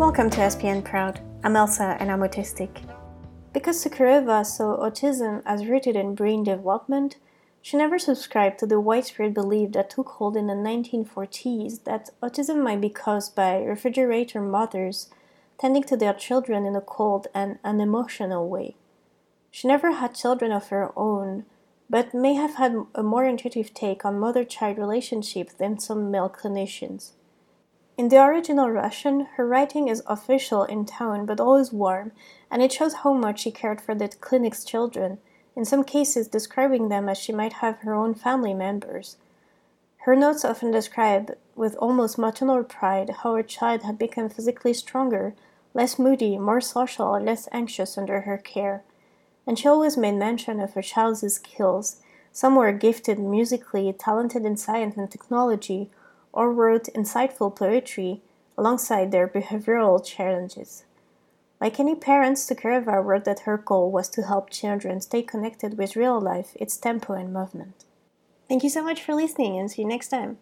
Welcome to SPN Proud. I'm Elsa and I'm autistic. Because Sukhareva saw autism as rooted in brain development, she never subscribed to the widespread belief that took hold in the 1940s that autism might be caused by refrigerator mothers tending to their children in a cold and unemotional way. She never had children of her own, but may have had a more intuitive take on mother child relationships than some male clinicians. In the original Russian, her writing is official in tone but always warm, and it shows how much she cared for the clinic's children, in some cases describing them as she might have her own family members. Her notes often describe, with almost maternal pride, how her child had become physically stronger, less moody, more social, and less anxious under her care. And she always made mention of her child's skills. Some were gifted musically, talented in science and technology, or wrote insightful poetry alongside their behavioral challenges. Like any parents, Sukhareva wrote that her goal was to help children stay connected with real life, its tempo and movement. Thank you so much for listening and see you next time.